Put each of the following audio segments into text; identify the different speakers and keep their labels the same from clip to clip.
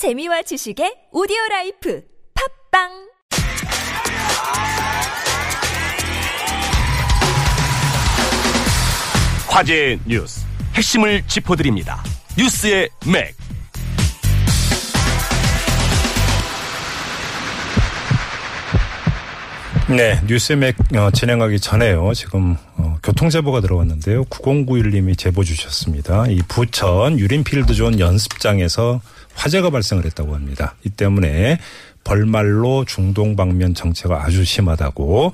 Speaker 1: 재미와 지식의 오디오 라이프 팟빵
Speaker 2: 화제의 뉴스 핵심을 짚어드립니다. 뉴스의 맥.
Speaker 3: 네, 뉴스맥 어, 진행하기 전에요. 지금 어, 교통제보가 들어왔는데요. 9091님이 제보 주셨습니다. 이 부천 유린필드존 연습장에서 화재가 발생을 했다고 합니다. 이 때문에 벌말로 중동 방면 정체가 아주 심하다고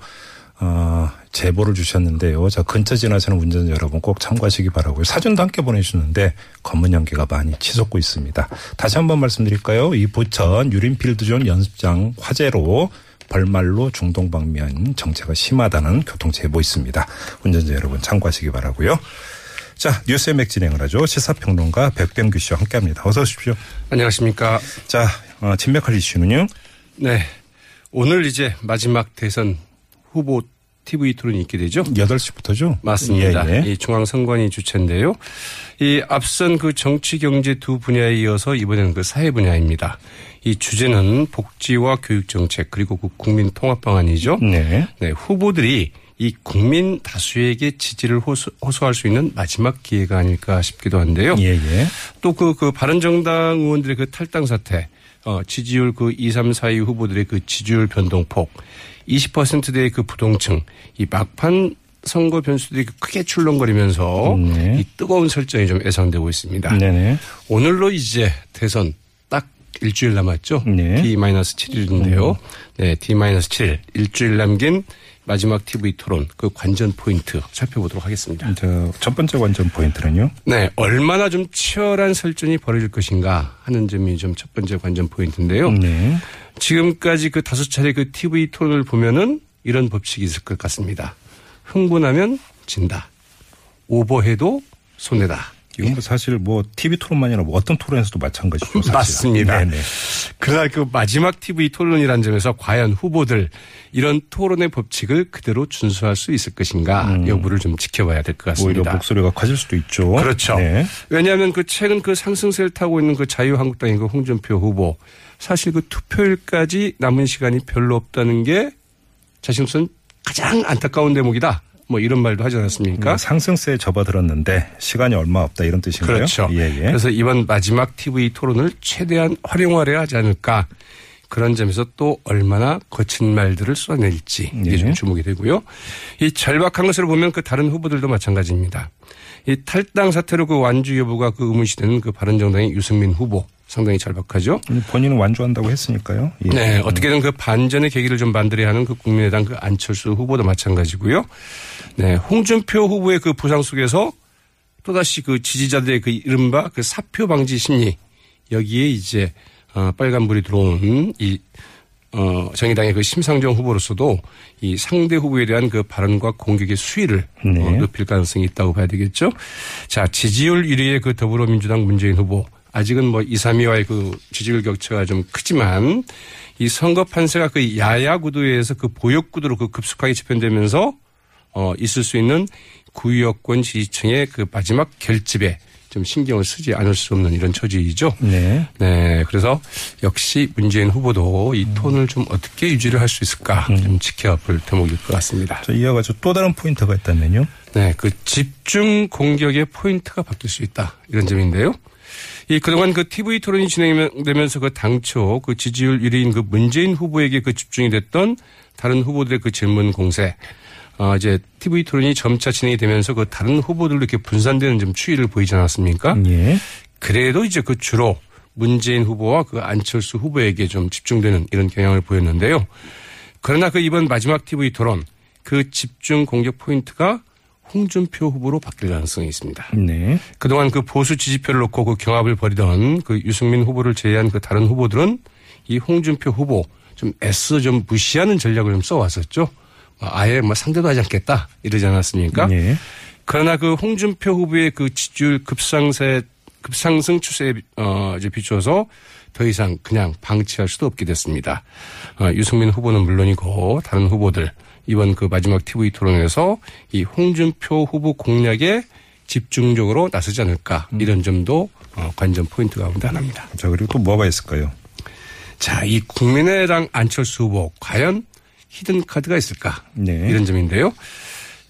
Speaker 3: 어, 제보를 주셨는데요. 자 근처 지나시는 운전자 여러분 꼭 참고하시기 바라고요. 사진도 함께 보내주셨는데 검은 연기가 많이 치솟고 있습니다. 다시 한번 말씀드릴까요? 이 부천 유린필드존 연습장 화재로 벌말로 중동 방면 정체가 심하다는 교통 제보 있습니다. 운전자 여러분 참고하시기 바라고요. 자 뉴스의 맥 진행을 하죠. 시사평론가 백병규 씨와 함께합니다. 어서 오십시오.
Speaker 4: 안녕하십니까.
Speaker 3: 자 어, 진맥할 이슈는요.
Speaker 4: 네. 오늘 이제 마지막 대선 후보 TV 토론이 있게 되죠.
Speaker 3: 8시부터죠?
Speaker 4: 맞습니다.
Speaker 3: 예, 예.
Speaker 4: 이 중앙선관위 주체인데요. 이 앞선 그 정치 경제 두 분야에 이어서 이번에는 그 사회 분야입니다. 이 주제는 복지와 교육 정책 그리고 그 국민 통합 방안이죠.
Speaker 3: 네.
Speaker 4: 네, 후보들이 이 국민 다수에게 지지를 호소, 호소할 수 있는 마지막 기회가 아닐까 싶기도 한데요.
Speaker 3: 예, 예.
Speaker 4: 또 그, 그 바른정당 의원들의 그 탈당 사태, 어, 지지율 그 2, 3, 4위 후보들의 그 지지율 변동폭, 20%대의 그 부동층, 이 막판 선거 변수들이 그 크게 출렁거리면서
Speaker 3: 네.
Speaker 4: 이 뜨거운 설전이 좀 예상되고 있습니다.
Speaker 3: 네네.
Speaker 4: 오늘로 이제 대선 딱 일주일 남았죠.
Speaker 3: 네.
Speaker 4: D-7일인데요. 네, D-7일 일주일 남긴 마지막 TV 토론 그 관전 포인트 살펴보도록 하겠습니다.
Speaker 3: 저, 첫 번째 관전 포인트는요.
Speaker 4: 네, 얼마나 좀 치열한 설전이 벌어질 것인가 하는 점이 좀 첫 번째 관전 포인트인데요.
Speaker 3: 네.
Speaker 4: 지금까지 그 다섯 차례 그 TV 토론을 보면은 이런 법칙이 있을 것 같습니다. 흥분하면 진다. 오버해도 손해다.
Speaker 3: 이건 뭐 사실 뭐 TV 토론만이 아니라 뭐 어떤 토론에서도 마찬가지죠. 사실.
Speaker 4: 맞습니다.
Speaker 3: 네네.
Speaker 4: 그러나 그 마지막 TV 토론이라는 점에서 과연 후보들 이런 토론의 법칙을 그대로 준수할 수 있을 것인가 여부를 좀 지켜봐야 될것
Speaker 3: 음. 오히려
Speaker 4: 같습니다.
Speaker 3: 목소리가 커질 수도 있죠.
Speaker 4: 그렇죠.
Speaker 3: 네.
Speaker 4: 왜냐하면 그 최근 그 상승세를 타고 있는 그 자유한국당의 그 홍준표 후보 사실 그 투표일까지 남은 시간이 별로 없다는 게 자신으로서는 가장 안타까운 대목이다. 뭐 이런 말도 하지 않았습니까?
Speaker 3: 음, 상승세에 접어들었는데 시간이 얼마 없다 이런 뜻인가요?
Speaker 4: 그렇죠.
Speaker 3: 예, 예.
Speaker 4: 그래서 이번 마지막 TV 토론을 최대한 활용하려 하지 않을까. 그런 점에서 또 얼마나 거친 말들을 쏟아낼지 이게
Speaker 3: 네.
Speaker 4: 좀 주목이 되고요. 이 절박한 것을 보면 그 다른 후보들도 마찬가지입니다. 이 탈당 사태로 그 완주 여부가 그 의문시되는 그 바른정당의 유승민 후보 상당히 절박하죠.
Speaker 3: 본인은 완주한다고 했으니까요. 예.
Speaker 4: 네, 어떻게든 그 반전의 계기를 좀 만들어야 하는 그 국민의당 그 안철수 후보도 마찬가지고요. 네, 홍준표 후보의 그 부상 속에서 또다시 그 지지자들의 그 이른바 그 사표 방지 심리 여기에 이제 어, 빨간불이 들어온 이 어, 정의당의 그 심상정 후보로서도 이 상대 후보에 대한 그 발언과 공격의 수위를
Speaker 3: 네.
Speaker 4: 어, 높일 가능성이 있다고 봐야 되겠죠. 자, 지지율 1위의 그 더불어민주당 문재인 후보. 아직은 뭐 2, 3위와의 그 지지율 격차가 좀 크지만 이 선거 판세가 그 야야 구도에서 그 보역 구도로 그 급속하게 재편되면서 어, 있을 수 있는 구여권 지지층의 그 마지막 결집에 좀 신경을 쓰지 않을 수 없는 이런 처지이죠.
Speaker 3: 네.
Speaker 4: 네. 그래서 역시 문재인 후보도 이 톤을 좀 어떻게 유지를 할 수 있을까 좀 지켜볼 대목일 것 같습니다.
Speaker 3: 저 이어가지고 또 다른 포인트가 있다면요.
Speaker 4: 네. 그 집중 공격의 포인트가 바뀔 수 있다. 이런 점인데요. 이 그동안 그 TV 토론이 진행되면서 그 당초 그 지지율 1위인 그 문재인 후보에게 그 집중이 됐던 다른 후보들의 그 질문 공세. 어, 이제 TV 토론이 점차 진행이 되면서 그 다른 후보들로 이렇게 분산되는 좀 추이를 보이지 않았습니까?
Speaker 3: 예.
Speaker 4: 그래도 이제 그 주로 문재인 후보와 그 안철수 후보에게 좀 집중되는 이런 경향을 보였는데요. 그러나 그 이번 마지막 TV 토론 그 집중 공격 포인트가 홍준표 후보로 바뀔 가능성이 있습니다.
Speaker 3: 네.
Speaker 4: 그동안 그 보수 지지표를 놓고 그 경합을 벌이던 그 유승민 후보를 제외한 그 다른 후보들은 이 홍준표 후보 좀 애써 좀 무시하는 전략을 좀 써왔었죠. 아예 뭐 상대도 하지 않겠다 이러지 않았습니까?
Speaker 3: 예.
Speaker 4: 그러나 그 홍준표 후보의 그 지지율 급상세 급상승 추세에 어 이제 비추어서 더 이상 그냥 방치할 수도 없게 됐습니다. 어, 유승민 후보는 물론이고 다른 후보들 이번 그 마지막 TV 토론에서 이 홍준표 후보 공략에 집중적으로 나서지 않을까 이런 점도 어, 관전 포인트 가운데 하나입니다.
Speaker 3: 자, 그리고 또 뭐가 있을까요?
Speaker 4: 자, 이 국민의당 안철수 후보 과연 히든 카드가 있을까?
Speaker 3: 네.
Speaker 4: 이런 점인데요.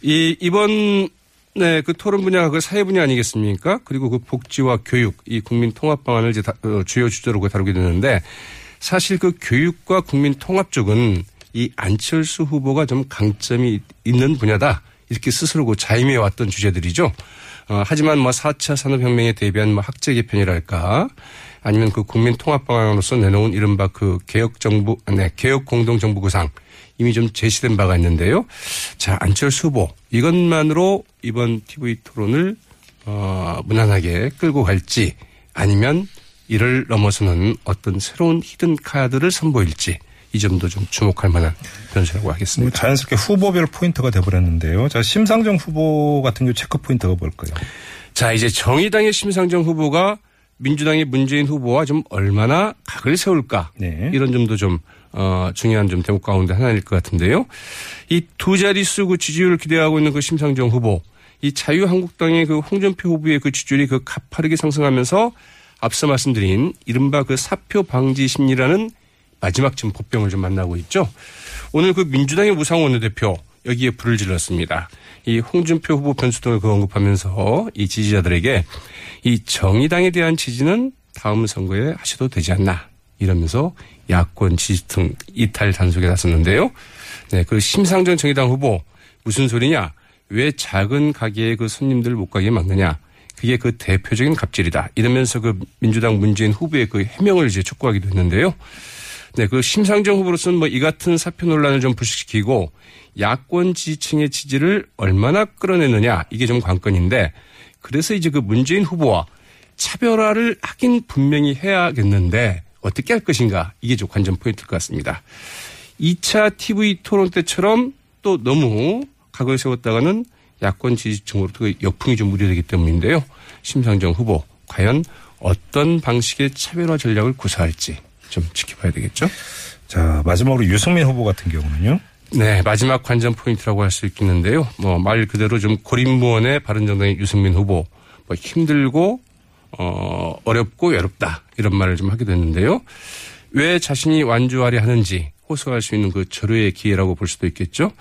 Speaker 4: 이 이번 네, 그 토론 분야가 그 사회 분야 아니겠습니까? 그리고 그 복지와 교육, 이 국민 통합 방안을 이제 다, 어, 주요 주제로 그 다루게 되는데 사실 그 교육과 국민 통합 쪽은 이 안철수 후보가 좀 강점이 있는 분야다. 이렇게 스스로 그 자임해 왔던 주제들이죠. 어, 하지만 뭐 4차 산업혁명에 대비한 뭐 학제 개편이랄까 아니면 그 국민 통합 방안으로서 내놓은 이른바 그 개혁 정부, 네, 개혁 공동 정부 구상 이미 좀 제시된 바가 있는데요. 자, 안철수 후보 이것만으로 이번 TV 토론을 어, 무난하게 끌고 갈지 아니면 이를 넘어서는 어떤 새로운 히든 카드를 선보일지 이 점도 좀 주목할 만한 변수라고
Speaker 3: 뭐
Speaker 4: 하겠습니다.
Speaker 3: 자연스럽게 후보별 포인트가 돼버렸는데요. 자, 심상정 후보 같은 경우 체크 포인트가 뭘까요?
Speaker 4: 자, 이제 정의당의 심상정 후보가 민주당의 문재인 후보와 좀 얼마나 각을 세울까
Speaker 3: 네.
Speaker 4: 이런 점도 좀 어, 중요한 좀 대목 가운데 하나일 것 같은데요. 이 두 자릿수 그 지지율을 기대하고 있는 그 심상정 후보, 이 자유한국당의 그 홍준표 후보의 그 지지율이 그 가파르게 상승하면서 앞서 말씀드린 이른바 그 사표 방지 심리라는 마지막 지금 법병을 좀 만나고 있죠. 오늘 그 민주당의 무상원 원내대표 여기에 불을 질렀습니다. 이 홍준표 후보 변수 등을 그 언급하면서 이 지지자들에게 이 정의당에 대한 지지는 다음 선거에 하셔도 되지 않나 이러면서 야권 지지 등 이탈 단속에 나섰는데요. 네, 그 심상정 정의당 후보 무슨 소리냐? 왜 작은 가게에 그 손님들 못 가게 막느냐? 그게 그 대표적인 갑질이다. 이러면서 그 민주당 문재인 후보의 그 해명을 이제 촉구하기도 했는데요. 네, 그 심상정 후보로서는 뭐 이 같은 사표 논란을 좀 불식시키고 야권 지지층의 지지를 얼마나 끌어내느냐 이게 좀 관건인데 그래서 이제 그 문재인 후보와 차별화를 하긴 분명히 해야겠는데 어떻게 할 것인가 이게 좀 관전 포인트일 것 같습니다. 2차 TV 토론 때처럼 또 너무 각을 세웠다가는 야권 지지층으로부터 그 역풍이 좀 우려되기 때문인데요. 심상정 후보 과연 어떤 방식의 차별화 전략을 구사할지 좀 지켜봐야 되겠죠.
Speaker 3: 자, 마지막으로 유승민 후보 같은 경우는요.
Speaker 4: 네, 마지막 관전 포인트라고 할 수 있겠는데요. 뭐 말 그대로 좀 고립무원의 바른정당의 유승민 후보 뭐 힘들고 어 어렵고 외롭다 이런 말을 좀 하게 됐는데요. 왜 자신이 완주하려 하는지 호소할 수 있는 그 절호의 기회라고 볼 수도 있겠죠.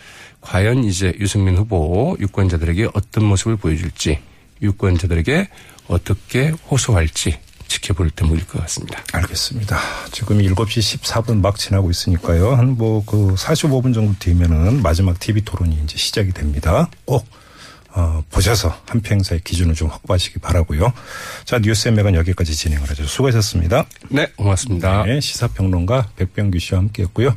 Speaker 4: 과연 이제 유승민 후보 유권자들에게 어떤 모습을 보여줄지 유권자들에게 어떻게 호소할지 지켜볼 대목일 것 같습니다.
Speaker 3: 알겠습니다. 지금 7시 14분 막 지나고 있으니까요. 한 뭐 그 45분 정도 뒤면은 마지막 TV 토론이 이제 시작이 됩니다. 꼭 어, 보셔서 한 평사의 기준을 좀 확보하시기 바라고요. 자, 뉴스 엠맥은 여기까지 진행을 하죠. 수고하셨습니다.
Speaker 4: 네, 고맙습니다.
Speaker 3: 네, 시사평론가 백병규 씨와 함께했고요.